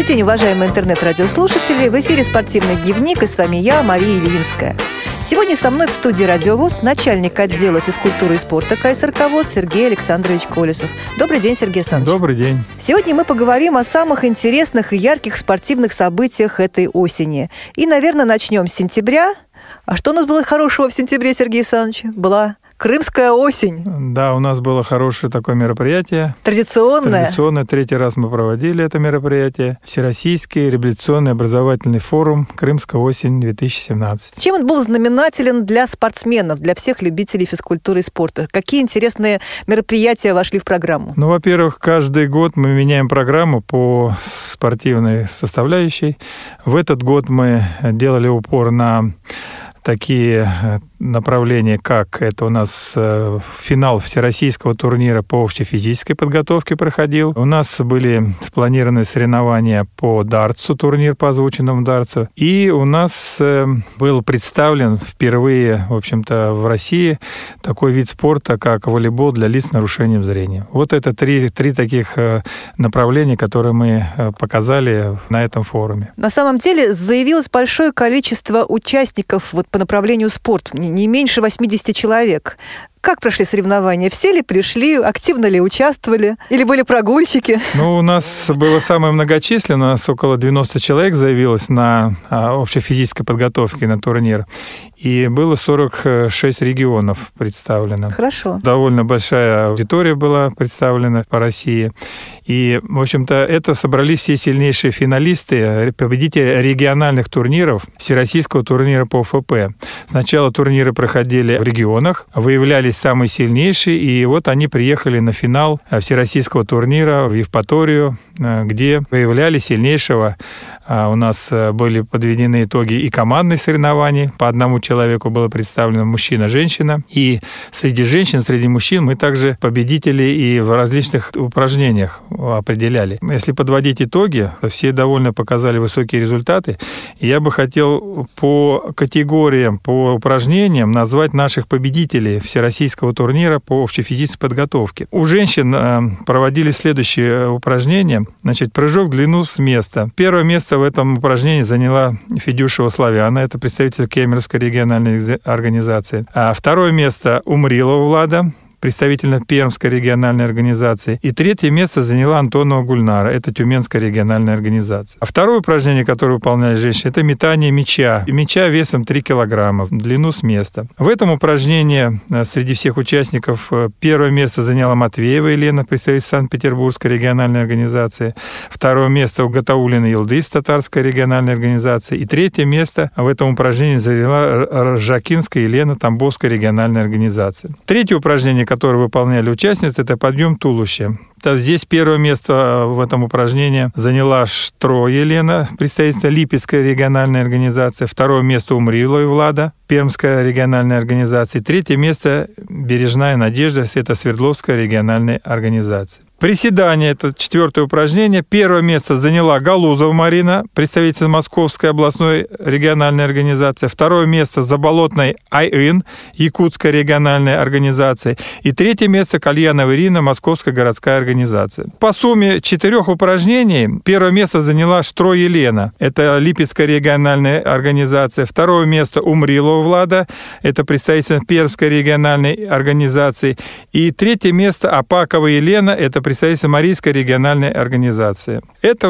Добрый день, уважаемые интернет-радиослушатели. В эфире «Спортивный дневник» и с вами я, Мария Ильинская. Сегодня со мной в студии «Радиовоз» начальник отдела физкультуры и спорта КСРК ВОЗ Сергей Александрович Колесов. Добрый день, Сергей Александрович. Добрый день. Сегодня мы поговорим о самых интересных и ярких спортивных событиях этой осени. И, наверное, начнем с сентября. А что у нас было хорошего в сентябре, Сергей Александрович? Была Крымская осень. Да, у нас было хорошее такое мероприятие. Традиционное. Традиционное. Третий раз мы проводили это мероприятие. Всероссийский революционный образовательный форум «Крымская осень-2017». Чем он был знаменателен для спортсменов, для всех любителей физкультуры и спорта? Какие интересные мероприятия вошли в программу? Ну, во-первых, каждый год мы меняем программу по спортивной составляющей. В этот год мы делали упор на такие э, направления, как это у нас э, финал всероссийского турнира по общей физической подготовке проходил. У нас были спланированы соревнования по дартсу, турнир по озвученному дартсу. И у нас э, был представлен впервые, в общем-то, в России такой вид спорта, как волейбол для лиц с нарушением зрения. Вот это три, три таких направления, которые мы показали на этом форуме. На самом деле заявилось большое количество участников вот по направлению спорт, не меньше 80 человек. Как прошли соревнования? Все ли пришли? Активно ли участвовали? Или были прогульщики? Ну, у нас было самое многочисленное. У нас около 90 человек заявилось на а, общей физической подготовке на турнир. И было 46 регионов представлено. Хорошо. Довольно большая аудитория была представлена по России. И, в общем-то, это собрались все сильнейшие финалисты, победители региональных турниров, всероссийского турнира по ФП. Сначала турниры проходили в регионах, выявляли выбрались самые сильнейшие, и вот они приехали на финал всероссийского турнира в Евпаторию, э, где выявляли сильнейшего у нас э, были подведены итоги и командных соревнований. По одному человеку было представлено мужчина, женщина. И среди женщин, среди мужчин мы также победители и в различных упражнениях определяли. Если подводить итоги, то все довольно показали высокие результаты. Я бы хотел по категориям, по упражнениям назвать наших победителей всероссийского турнира по общей физической подготовке. У женщин э, проводили следующие упражнения. Значит, прыжок в длину с места. Первое место в этом упражнении заняла Федюшева Славяна, это представитель Кемеровской региональной организации. А второе место Умрилова Влада, представительно Пермской региональной организации. И третье место заняла Антонова Гульнара, это Тюменская региональная организация. А второе упражнение, которое выполняли женщины, это метание мяча. Мяча весом 3 килограмма, длину с места. В этом упражнении э, среди всех участников э, первое место заняла Матвеева Елена, представитель Санкт-Петербургской региональной организации. Второе место у Гатаулина Елдыс, Татарской региональной организации. И третье место в этом упражнении заняла Жакинская Елена, Тамбовской региональной организации. Третье упражнение, которые выполняли участницы, это подъем туловища. Здесь первое место э, в этом упражнении заняла Штро Елена, представительница Липецкой региональной организации. Второе место Умрилой Влада, Пермская региональная организация. Третье место Бережная Надежда, это Свердловская региональная организация. Приседание – это четвертое упражнение. Первое место заняла Галузова Марина, представитель Московской областной региональной организации. Второе место – Заболотной Айын, Якутская региональная организация. И третье место – Кальянова Ирина, Московская городская организация. По сумме четырех упражнений первое место заняла Штро Елена, это Липецкая региональная организация. Второе место – Умрилова Влада, это представитель Пермской региональной организации. И третье место – Апакова Елена, это представитель Марийской региональной организации. Это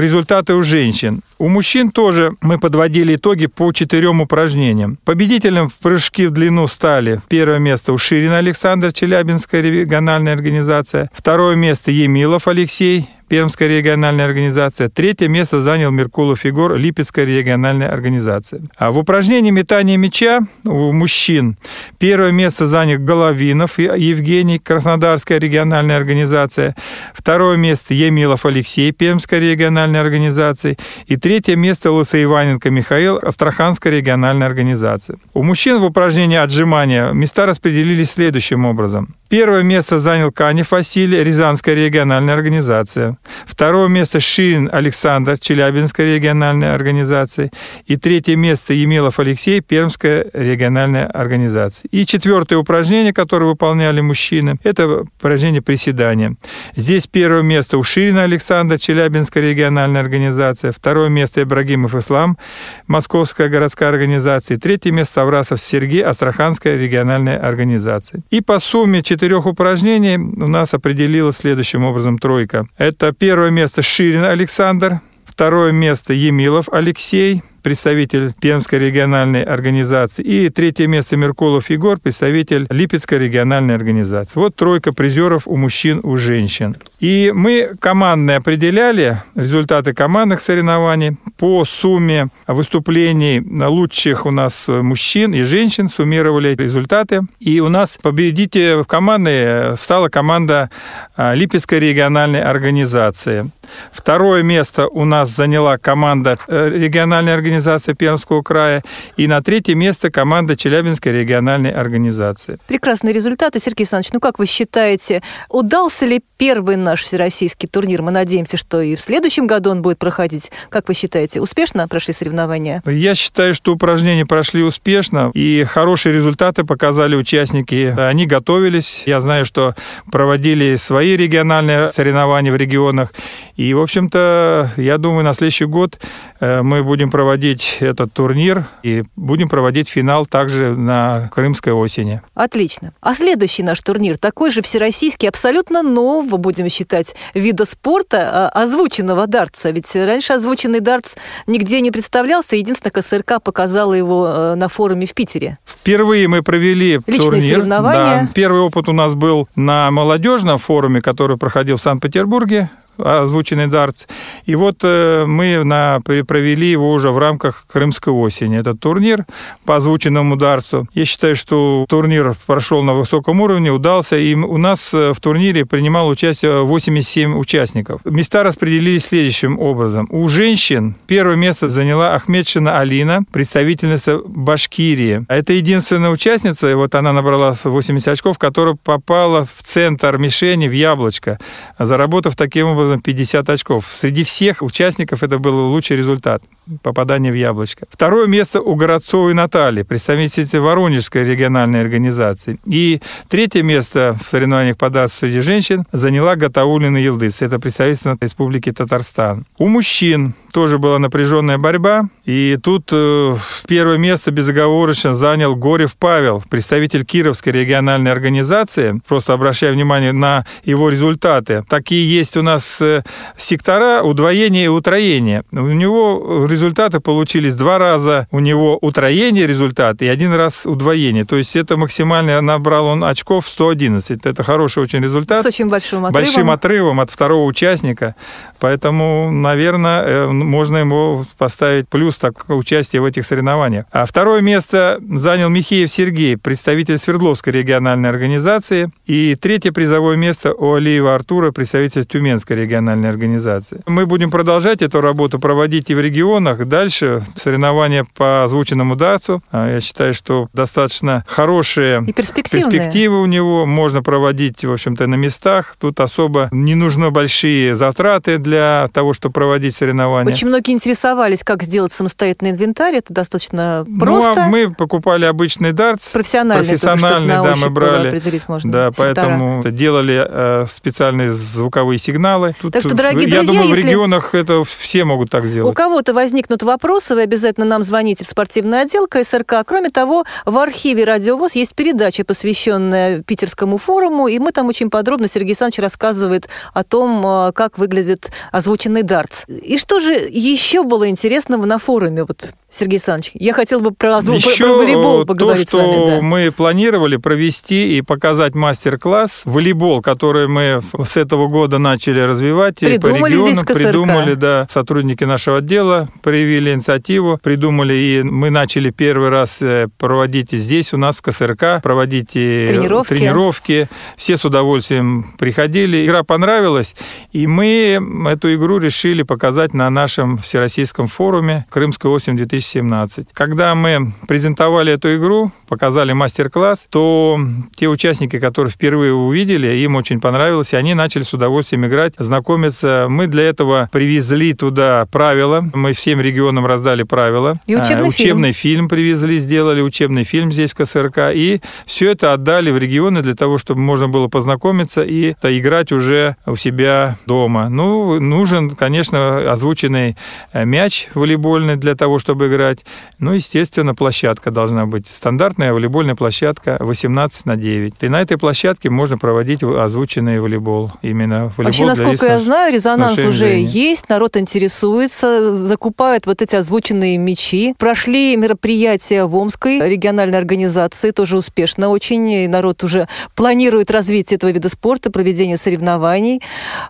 результаты у женщин. У мужчин тоже мы подводили итоги по четырем упражнениям. Победителем в прыжке в длину стали первое место у Ширина Александр, Челябинская региональная организация. Второе место Емилов Алексей, Пермская региональная организация. Третье место занял Меркулов Егор, Липецкая региональная организация. А в упражнении метания мяча у мужчин первое место занял Головинов Евгений, Краснодарская региональная организация. Второе место Емилов Алексей, Пермская региональная организация. И третье место Лысоиваненко Михаил, Астраханская региональная организация. У мужчин в упражнении отжимания места распределились следующим образом. Первое место занял Канев Василий, Рязанская региональная организация. Второе место Шин Александр, Челябинская региональная организация. И третье место Емелов Алексей, Пермская региональная организация. И четвертое упражнение, которое выполняли мужчины, это упражнение приседания. Здесь первое место у Ширина Александра, Челябинская региональная организация. Второе место Ибрагимов Ислам, Московская городская организация. И третье место Саврасов Сергей, Астраханская региональная организация. И по сумме четырех упражнений у нас определилась следующим образом тройка. Это первое место Ширин Александр, второе место Емилов Алексей, представитель Пермской региональной организации, и третье место Меркулов Егор, представитель Липецкой региональной организации. Вот тройка призеров у мужчин, у женщин. И мы командные определяли результаты командных соревнований по сумме выступлений лучших у нас мужчин и женщин, суммировали результаты. И у нас победителем команды стала команда а, Липецкой региональной организации. Второе место у нас заняла команда э, региональной организации организация Пермского края, и на третье место команда Челябинской региональной организации. Прекрасные результаты, Сергей Александрович. Ну, как вы считаете, удался ли первый наш всероссийский турнир? Мы надеемся, что и в следующем году он будет проходить. Как вы считаете, успешно прошли соревнования? Я считаю, что упражнения прошли успешно, и хорошие результаты показали участники. Они готовились. Я знаю, что проводили свои региональные соревнования в регионах. И, в общем-то, я думаю, на следующий год э, мы будем проводить проводить этот турнир и будем проводить финал также на Крымской осени. Отлично. А следующий наш турнир такой же всероссийский, абсолютно нового, будем считать, вида спорта, а, озвученного дартса. Ведь раньше озвученный дартс нигде не представлялся, единственное, КСРК показала его э, на форуме в Питере. Впервые мы провели Личные турнир. соревнования. Да. Первый опыт у нас был на молодежном форуме, который проходил в Санкт-Петербурге озвученный дартс. И вот э, мы на, провели его уже в рамках Крымской осени. Этот турнир по озвученному дартсу. Я считаю, что турнир прошел на высоком уровне, удался. И у нас э, в турнире принимало участие 87 участников. Места распределились следующим образом. У женщин первое место заняла Ахмедшина Алина, представительница Башкирии. Это единственная участница, и вот она набрала 80 очков, которая попала в центр мишени, в яблочко, заработав таким образом образом 50 очков. Среди всех участников это был лучший результат попадания в яблочко. Второе место у Городцовой Натальи, представительницы Воронежской региональной организации. И третье место в соревнованиях по датству среди женщин заняла Гатаулина Елдыс. Это представительство Республики Татарстан. У мужчин тоже была напряженная борьба. И тут э, первое место безоговорочно занял Горев Павел, представитель Кировской региональной организации. Просто обращаю внимание на его результаты. Такие есть у нас э, сектора удвоения и утроения. У него результаты получились два раза. У него утроение результат и один раз удвоение. То есть это максимально набрал он очков 111. Это хороший очень результат. С очень большим отрывом. Большим отрывом от второго участника. Поэтому, наверное, э, можно ему поставить плюс так участие в этих соревнованиях. А второе место занял Михеев Сергей, представитель Свердловской региональной организации. И третье призовое место у Алиева Артура, представитель Тюменской региональной организации. Мы будем продолжать эту работу проводить и в регионах. Дальше соревнования по озвученному датсу. Я считаю, что достаточно хорошие и перспективы у него. Можно проводить, в общем-то, на местах. Тут особо не нужны большие затраты для того, чтобы проводить соревнования. Очень многие интересовались, как сделать самостоятельный инвентарь. Это достаточно просто. Ну, а мы покупали обычный дартс. Профессиональный. Профессиональный, только, да, мы брали. Можно да, сектора. поэтому делали э, специальные звуковые сигналы. Тут, так что, дорогие я друзья, думаю, в регионах это все могут так сделать. У кого-то возникнут вопросы, вы обязательно нам звоните в спортивный отдел КСРК. Кроме того, в архиве «Радиовоз» есть передача, посвященная Питерскому форуму, и мы там очень подробно, Сергей Александрович рассказывает о том, э, как выглядит озвученный дартс. И что же еще было интересного на форуме? Вот Сергей Александрович, я хотел бы про, Еще про волейбол поговорить то, что с вами. Да. мы планировали провести и показать мастер-класс волейбол, который мы с этого года начали развивать. Придумали и по регионам здесь КСРК. придумали, да, сотрудники нашего отдела проявили инициативу, придумали, и мы начали первый раз э, проводить здесь у нас в КСРК, проводить тренировки. тренировки. Все с удовольствием приходили. Игра понравилась, и мы эту игру решили показать на нашем всероссийском форуме «Крымская осень-2017». Когда мы презентовали эту игру, показали мастер-класс, то те участники, которые впервые увидели, им очень понравилось, и они начали с удовольствием играть, знакомиться. Мы для этого привезли туда правила. Мы всем регионам раздали правила. И учебный, а, учебный фильм. фильм привезли, сделали учебный фильм здесь в КСРК. И все это отдали в регионы для того, чтобы можно было познакомиться и играть уже у себя дома. Ну, нужен, конечно, озвученный э, мяч волейбольный для того, чтобы играть. Ну, естественно, площадка должна быть. Стандартная волейбольная площадка 18 на 9. И на этой площадке можно проводить озвученный волейбол. Именно волейбол Вообще, насколько я знаю, резонанс уже есть, народ интересуется, закупают вот эти озвученные мячи. Прошли мероприятия в Омской региональной организации, тоже успешно очень. И народ уже планирует развитие этого вида спорта, проведение соревнований.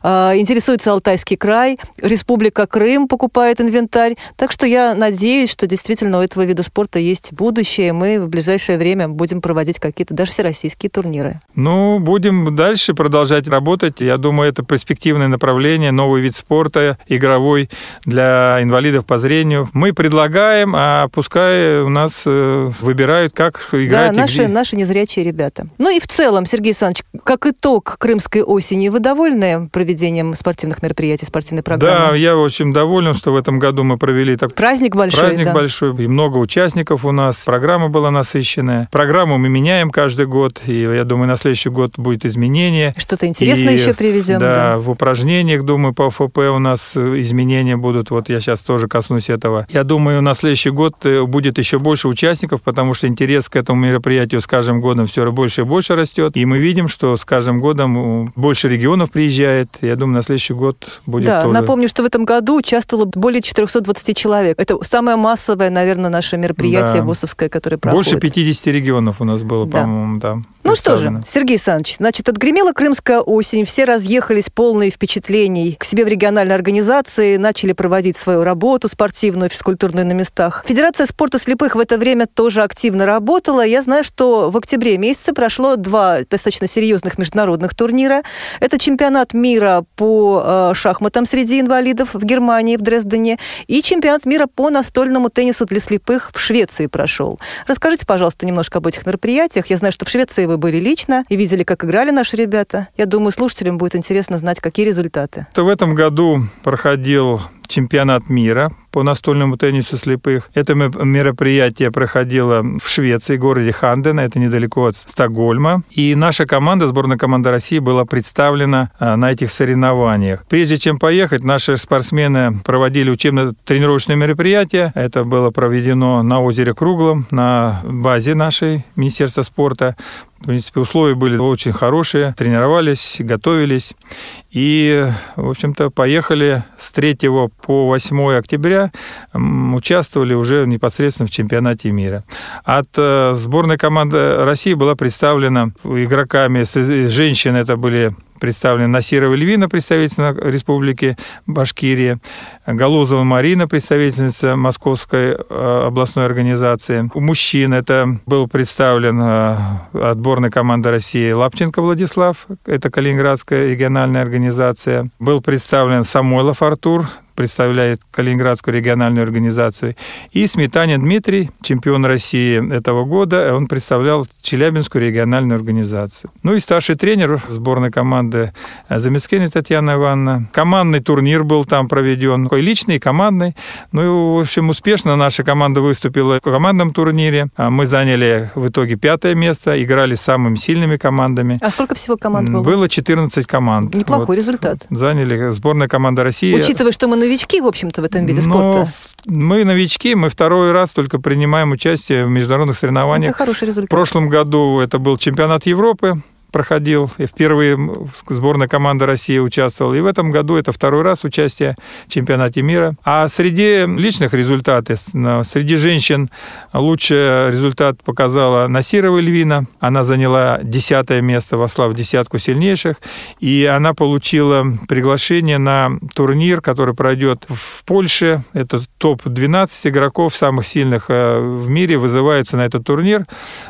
А, интересуется Алтайский край, Республика Крым покупает инвентарь. Так что я надеюсь, что действительно у этого вида спорта есть будущее. Мы в ближайшее время будем проводить какие-то даже всероссийские турниры. Ну, будем дальше продолжать работать. Я думаю, это перспективное направление, новый вид спорта, игровой для инвалидов по зрению. Мы предлагаем, а пускай у нас э, выбирают, как играть. Да, наши, наши незрячие ребята. Ну и в целом, Сергей Александрович, как итог крымской осени, вы довольны проведением спортивных мероприятий, спортивной программы? Да, я очень доволен, что в этом году мы провели так праздник большой, праздник да. большой, и много участников у нас, программа была насыщенная. Программу мы меняем каждый год, и я думаю, на следующий год будет изменение. Что-то интересное и, еще привезем. Да, да, в упражнениях, думаю, по ФП у нас изменения будут. Вот я сейчас тоже коснусь этого. Я думаю, на следующий год э, будет еще больше участников, потому что интерес к этому мероприятию с каждым годом все больше и больше растет. И мы видим, что с каждым годом больше регионов приезжает. Я думаю, на следующий год будет да, тоже. напомню, что в этом году участвовало более 420 человек. Это самое массовое, наверное, наше мероприятие да. ВОСовское, которое проходит. Больше 50 регионов у нас было, да. по-моему, да. Ну что же, Сергей Александрович, значит, отгремела крымская осень, все разъехались полные впечатлений к себе в региональной организации, начали проводить свою работу спортивную, физкультурную на местах. Федерация спорта слепых в это время тоже активно работала. Я знаю, что в октябре месяце прошло два достаточно серьезных международных турнира. Это чемпионат мира по э, шахматам среди инвалидов в Германии, в Дрездене, и чемпионат мира по настольному теннису для слепых в Швеции прошел. Расскажите, пожалуйста, немножко об этих мероприятиях. Я знаю, что в Швеции вы были лично и видели, как играли наши ребята. Я думаю, слушателям будет интересно знать, какие результаты. В этом году проходил чемпионат мира по настольному теннису слепых. Это мероприятие проходило в Швеции, городе Ханден, это недалеко от Стокгольма. И наша команда, сборная команда России, была представлена а, на этих соревнованиях. Прежде чем поехать, наши спортсмены проводили учебно-тренировочное мероприятие. Это было проведено на озере Круглом, на базе нашей Министерства спорта. В принципе, условия были очень хорошие, тренировались, готовились. И, в общем-то, поехали с 3 по 8 октября, участвовали уже непосредственно в чемпионате мира. От э, сборной команды России была представлена игроками, женщины это были представлены Насирова Львина, представительница Республики Башкирия, Галузова Марина, представительница Московской э, областной организации. У мужчин это был представлен э, отборной команды России Лапченко Владислав, это Калининградская региональная организация. Был представлен Самойлов Артур, представляет Калининградскую региональную организацию. И Сметанин Дмитрий, чемпион России этого года, он представлял Челябинскую региональную организацию. Ну и старший тренер сборной команды Замецкени Татьяна Ивановна. Командный турнир был там проведен, такой личный, командный. Ну и, в общем, успешно наша команда выступила в командном турнире. А мы заняли в итоге пятое место, играли с самыми сильными командами. А сколько всего команд было? Было 14 команд. Неплохой вот. результат. Заняли сборная команда России. Учитывая, что мы новички, в общем-то, в этом виде спорта. Но мы новички, мы второй раз только принимаем участие в международных соревнованиях. Это хороший результат. В прошлом году это был чемпионат Европы проходил, и впервые сборная команда России участвовала. И в этом году это второй раз участие в чемпионате мира. А среди личных результатов, среди женщин лучший результат показала Насирова Львина. Она заняла десятое место, вошла в десятку сильнейших. И она получила приглашение на турнир, который пройдет в Польше. Это топ-12 игроков, самых сильных э, в мире, вызываются на этот турнир.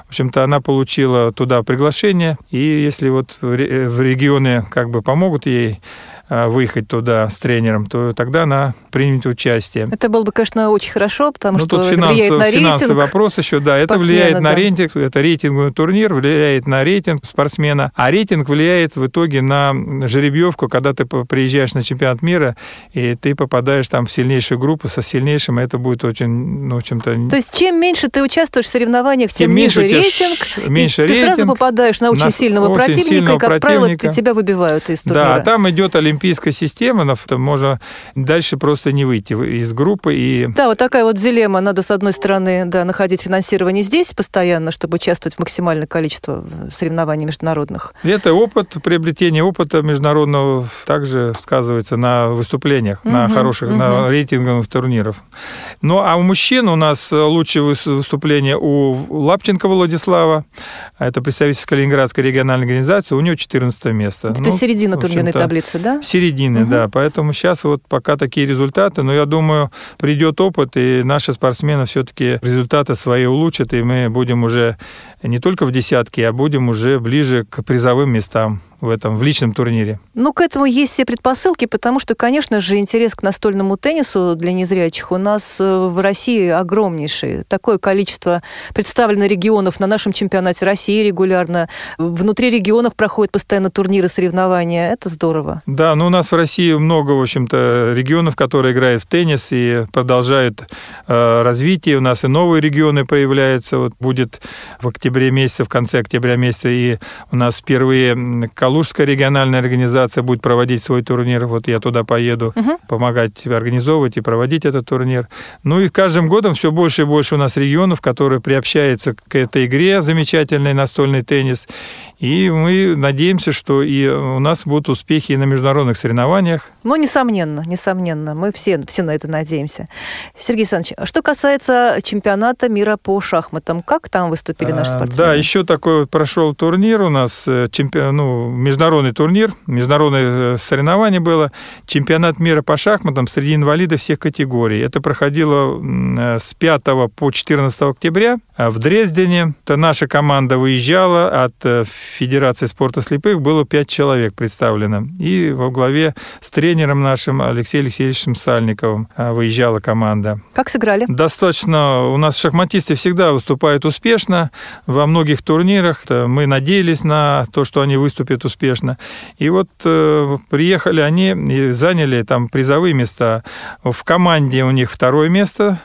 В общем-то, она получила туда приглашение. И если вот в регионы как бы помогут ей выехать туда с тренером, то тогда она примет участие. Это было бы, конечно, очень хорошо, потому ну, что тут финансов, влияет на рейтинг. Финансовый вопрос еще, да, это влияет да. на рейтинг, это рейтинговый турнир, влияет на рейтинг спортсмена, а рейтинг влияет в итоге на жеребьевку, когда ты приезжаешь на чемпионат мира, и ты попадаешь там в сильнейшую группу со сильнейшим, и это будет очень, ну, чем-то... То есть чем меньше ты участвуешь в соревнованиях, тем, тем ниже рейтинг, меньше ты рейтинг, сразу попадаешь на очень на сильного очень противника, сильного и, как противника. правило, тебя выбивают из турнира. Да, там идет олимпийский олимпийская система, но можно дальше просто не выйти из группы. И... Да, вот такая вот дилемма. Надо, с одной стороны, да, находить финансирование здесь постоянно, чтобы участвовать в максимальное количество соревнований международных. Это опыт, приобретение опыта международного также сказывается на выступлениях, угу, на хороших, угу. на рейтинговых турниров. Ну, а у мужчин у нас лучшее выступление у Лапченко Владислава, это представитель Калининградской региональной организации, у него 14 место. Это ну, середина турнирной таблицы, да? Середины, угу. да. Поэтому сейчас вот пока такие результаты, но я думаю, придет опыт, и наши спортсмены все-таки результаты свои улучшат, и мы будем уже не только в десятке, а будем уже ближе к призовым местам в этом, в личном турнире. Ну, к этому есть все предпосылки, потому что, конечно же, интерес к настольному теннису для незрячих у нас э, в России огромнейший. Такое количество представлено регионов на нашем чемпионате России регулярно. Внутри регионов проходят постоянно турниры, соревнования. Это здорово. Да, ну у нас в России много, в общем-то, регионов, которые играют в теннис и продолжают э, развитие. У нас и новые регионы появляются. Вот будет в октябре месяце, в конце октября месяца, и у нас впервые Калужская региональная организация будет проводить свой турнир. Вот я туда поеду угу. помогать организовывать и проводить этот турнир. Ну и каждым годом все больше и больше у нас регионов, которые приобщаются к этой игре, замечательный настольный теннис. И мы надеемся, что и у нас будут успехи и на международных соревнованиях. Ну, несомненно, несомненно. Мы все, все на это надеемся. Сергей Александрович, а что касается чемпионата мира по шахматам, как там выступили наши а, спортсмены? Да, еще такой прошел турнир у нас, э, чемпион, ну, международный турнир, международное э, соревнование было, чемпионат мира по шахматам среди инвалидов всех категорий. Это проходило э, с 5 по 14 октября в Дрездене. Это наша команда выезжала от Федерации спорта слепых было пять человек представлено. И во главе с тренером нашим Алексеем Алексеевичем Сальниковым а, выезжала команда. Как сыграли? Достаточно. У нас шахматисты всегда выступают успешно во многих турнирах. Мы надеялись на то, что они выступят успешно. И вот э, приехали они и заняли там призовые места. В команде у них второе место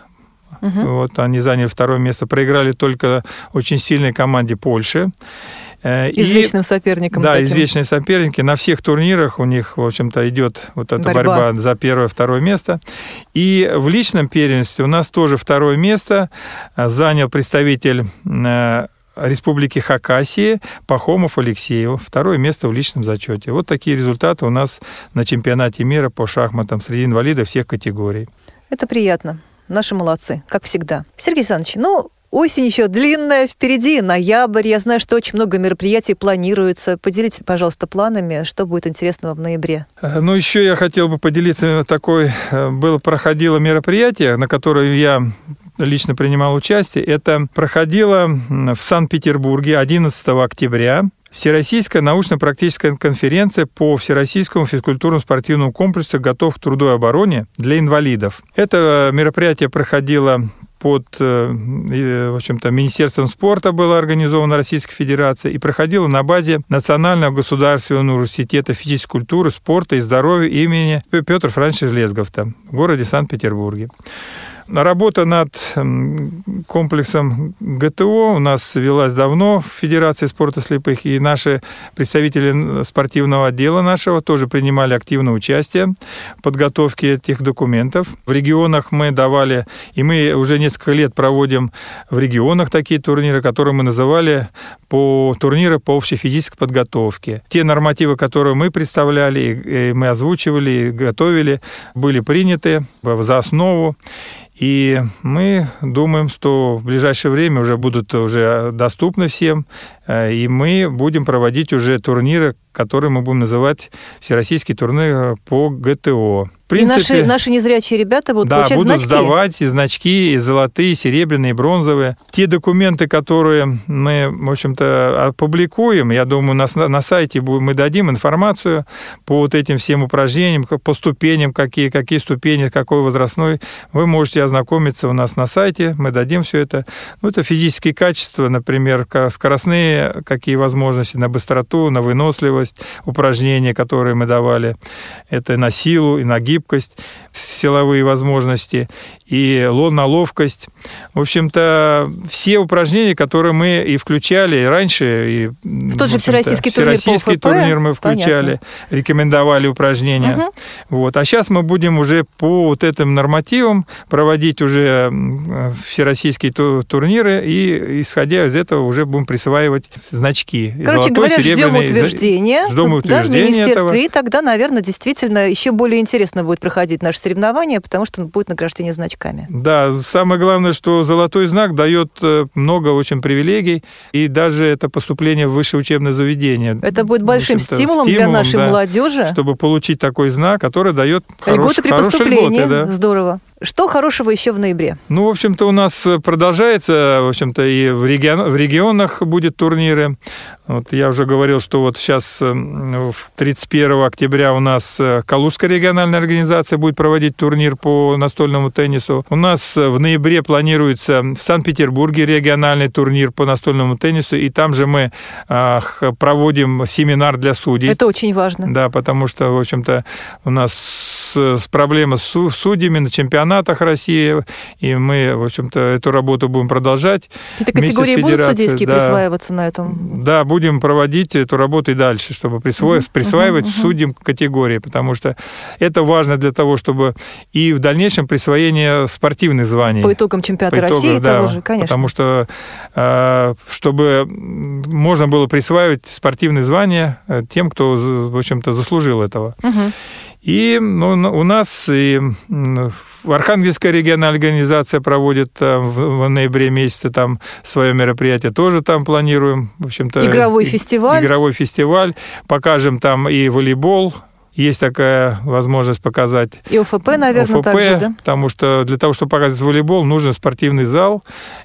Угу. Вот они заняли второе место, проиграли только очень сильной команде Польши. Э, извечным и, соперником. Да, таким. извечные соперники. На всех турнирах у них, в общем-то, идет вот эта борьба, борьба за первое-второе место. И в личном первенстве у нас тоже второе место занял представитель э, Республики Хакасии Пахомов Алексеев. Второе место в личном зачете. Вот такие результаты у нас на чемпионате мира по шахматам среди инвалидов всех категорий. Это приятно. Наши молодцы, как всегда. Сергей Александрович, ну, Осень еще длинная впереди, ноябрь. Я знаю, что очень много мероприятий планируется. Поделитесь, пожалуйста, планами, что будет интересного в ноябре. Э, ну, еще я хотел бы поделиться такой, э, было, проходило мероприятие, на которое я лично принимал участие. Это проходило в Санкт-Петербурге 11 октября. Всероссийская научно-практическая конференция по Всероссийскому физкультурно-спортивному комплексу «Готов к труду и обороне» для инвалидов. Это мероприятие проходило под, э, в общем-то, Министерством спорта было организовано Российской Федерацией и проходило на базе Национального государственного университета физической культуры, спорта и здоровья имени Петра Франча Лезговта в городе Санкт-Петербурге. Работа над комплексом ГТО у нас велась давно в Федерации спорта слепых, и наши представители спортивного отдела нашего тоже принимали активное участие в подготовке этих документов. В регионах мы давали, и мы уже несколько лет проводим в регионах такие турниры, которые мы называли по турниры по общей физической подготовке. Те нормативы, которые мы представляли, мы озвучивали, готовили, были приняты за основу. И мы думаем, что в ближайшее время уже будут уже доступны всем, э, и мы будем проводить уже турниры, которые мы будем называть Всероссийский турнир по ГТО принципе, и наши, наши незрячие ребята будут да, получать будут значки? сдавать и значки, и золотые, и серебряные, и бронзовые. Те документы, которые мы, в общем-то, опубликуем, я думаю, на, на сайте мы дадим информацию по вот этим всем упражнениям, по ступеням, какие, какие ступени, какой возрастной. Вы можете ознакомиться у нас на сайте, мы дадим все это. Ну, это физические качества, например, скоростные, какие возможности на быстроту, на выносливость, упражнения, которые мы давали. Это на силу и на гибкость силовые возможности и на ловкость. В общем-то, все упражнения, которые мы и включали раньше, и в тот же всероссийский турнир Всероссийский по турнир мы включали, Понятно. рекомендовали упражнения. Угу. Вот. А сейчас мы будем уже по вот этим нормативам проводить уже всероссийские турниры, и исходя из этого уже будем присваивать значки. Короче Золотой, говоря, ждем утверждения, ждем утверждения да, в министерстве, этого. и тогда, наверное, действительно еще более интересно будет проходить наше соревнование, потому что будет награждение значками. Да, самое главное, что золотой знак дает э, много очень привилегий, и даже это поступление в высшее учебное заведение. Это будет большим стимулом, стимулом для нашей да, молодежи. Чтобы получить такой знак, который дает льготы при поступлении. Льготы, да. Здорово. Что хорошего еще в ноябре? Ну, в общем-то, у нас продолжается, в общем-то, и в, регион, в регионах будет турниры. Вот я уже говорил, что вот сейчас 31 э, октября у нас э, Калужская региональная организация будет проводить турнир по настольному теннису. У нас э, в ноябре планируется в Санкт-Петербурге региональный турнир по настольному теннису, и там же мы проводим семинар для судей. Это очень важно. Да, потому что, в общем-то, у нас проблема с судьями на чемпионатах России, и мы, в общем-то, эту работу будем продолжать. Какие-то категории будут судейские да, присваиваться на этом? Да, будем проводить эту работу и дальше, чтобы присвоить, uh-huh, присваивать uh-huh, судьям категории, потому что это важно для того, чтобы и в дальнейшем присвоение спортивных званий. По итогам чемпионата по итогам, России да, того же, конечно. Потому что, э, чтобы можно было присваивать спортивные звания э, тем, кто, в общем-то, заслужил этого. Uh-huh. И ну, у нас и Архангельская региональная организация проводит в, в ноябре месяце там свое мероприятие, тоже там планируем. В общем-то, игровой фестиваль. Игровой фестиваль. Покажем там и волейбол, есть такая возможность показать. И ОФП, наверное, ОФП, также, да? Потому что для того, чтобы показывать волейбол, нужен спортивный зал,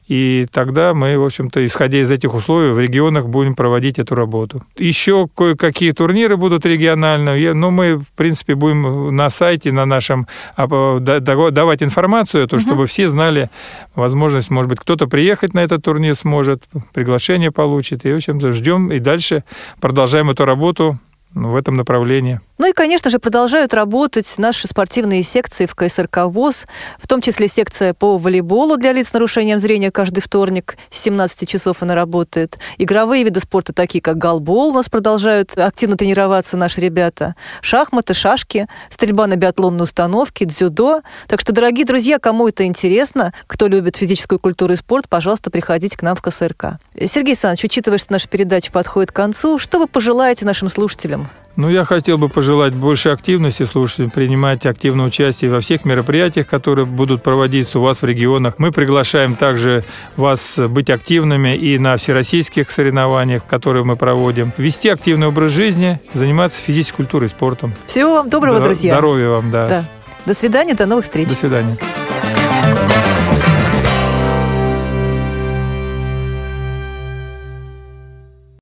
и тогда мы, в общем-то, исходя из этих условий, в регионах будем проводить эту работу. Еще кое-какие турниры будут региональные, но мы, в принципе, будем на сайте, на нашем, а, давать информацию, чтобы угу. все знали возможность, может быть, кто-то приехать на этот турнир сможет, приглашение получит, и, в общем-то, ждем и дальше продолжаем эту работу в этом направлении. Ну и, конечно же, продолжают работать наши спортивные секции в КСРК ВОЗ, в том числе секция по волейболу для лиц с нарушением зрения каждый вторник с 17 часов она работает. Игровые виды спорта, такие как голбол, у нас продолжают активно тренироваться наши ребята. Шахматы, шашки, стрельба на биатлонной установке, дзюдо. Так что, дорогие друзья, кому это интересно, кто любит физическую культуру и спорт, пожалуйста, приходите к нам в КСРК. Сергей Александрович, учитывая, что наша передача подходит к концу, что вы пожелаете нашим слушателям? Ну, я хотел бы пожелать больше активности слушателям, принимать активное участие во всех мероприятиях, которые будут проводиться у вас в регионах. Мы приглашаем также вас быть активными и на всероссийских соревнованиях, которые мы проводим. Вести активный образ жизни, заниматься физической культурой и спортом. Всего вам доброго, До, друзья. Здоровья вам, да. да. До свидания, до новых встреч. До свидания.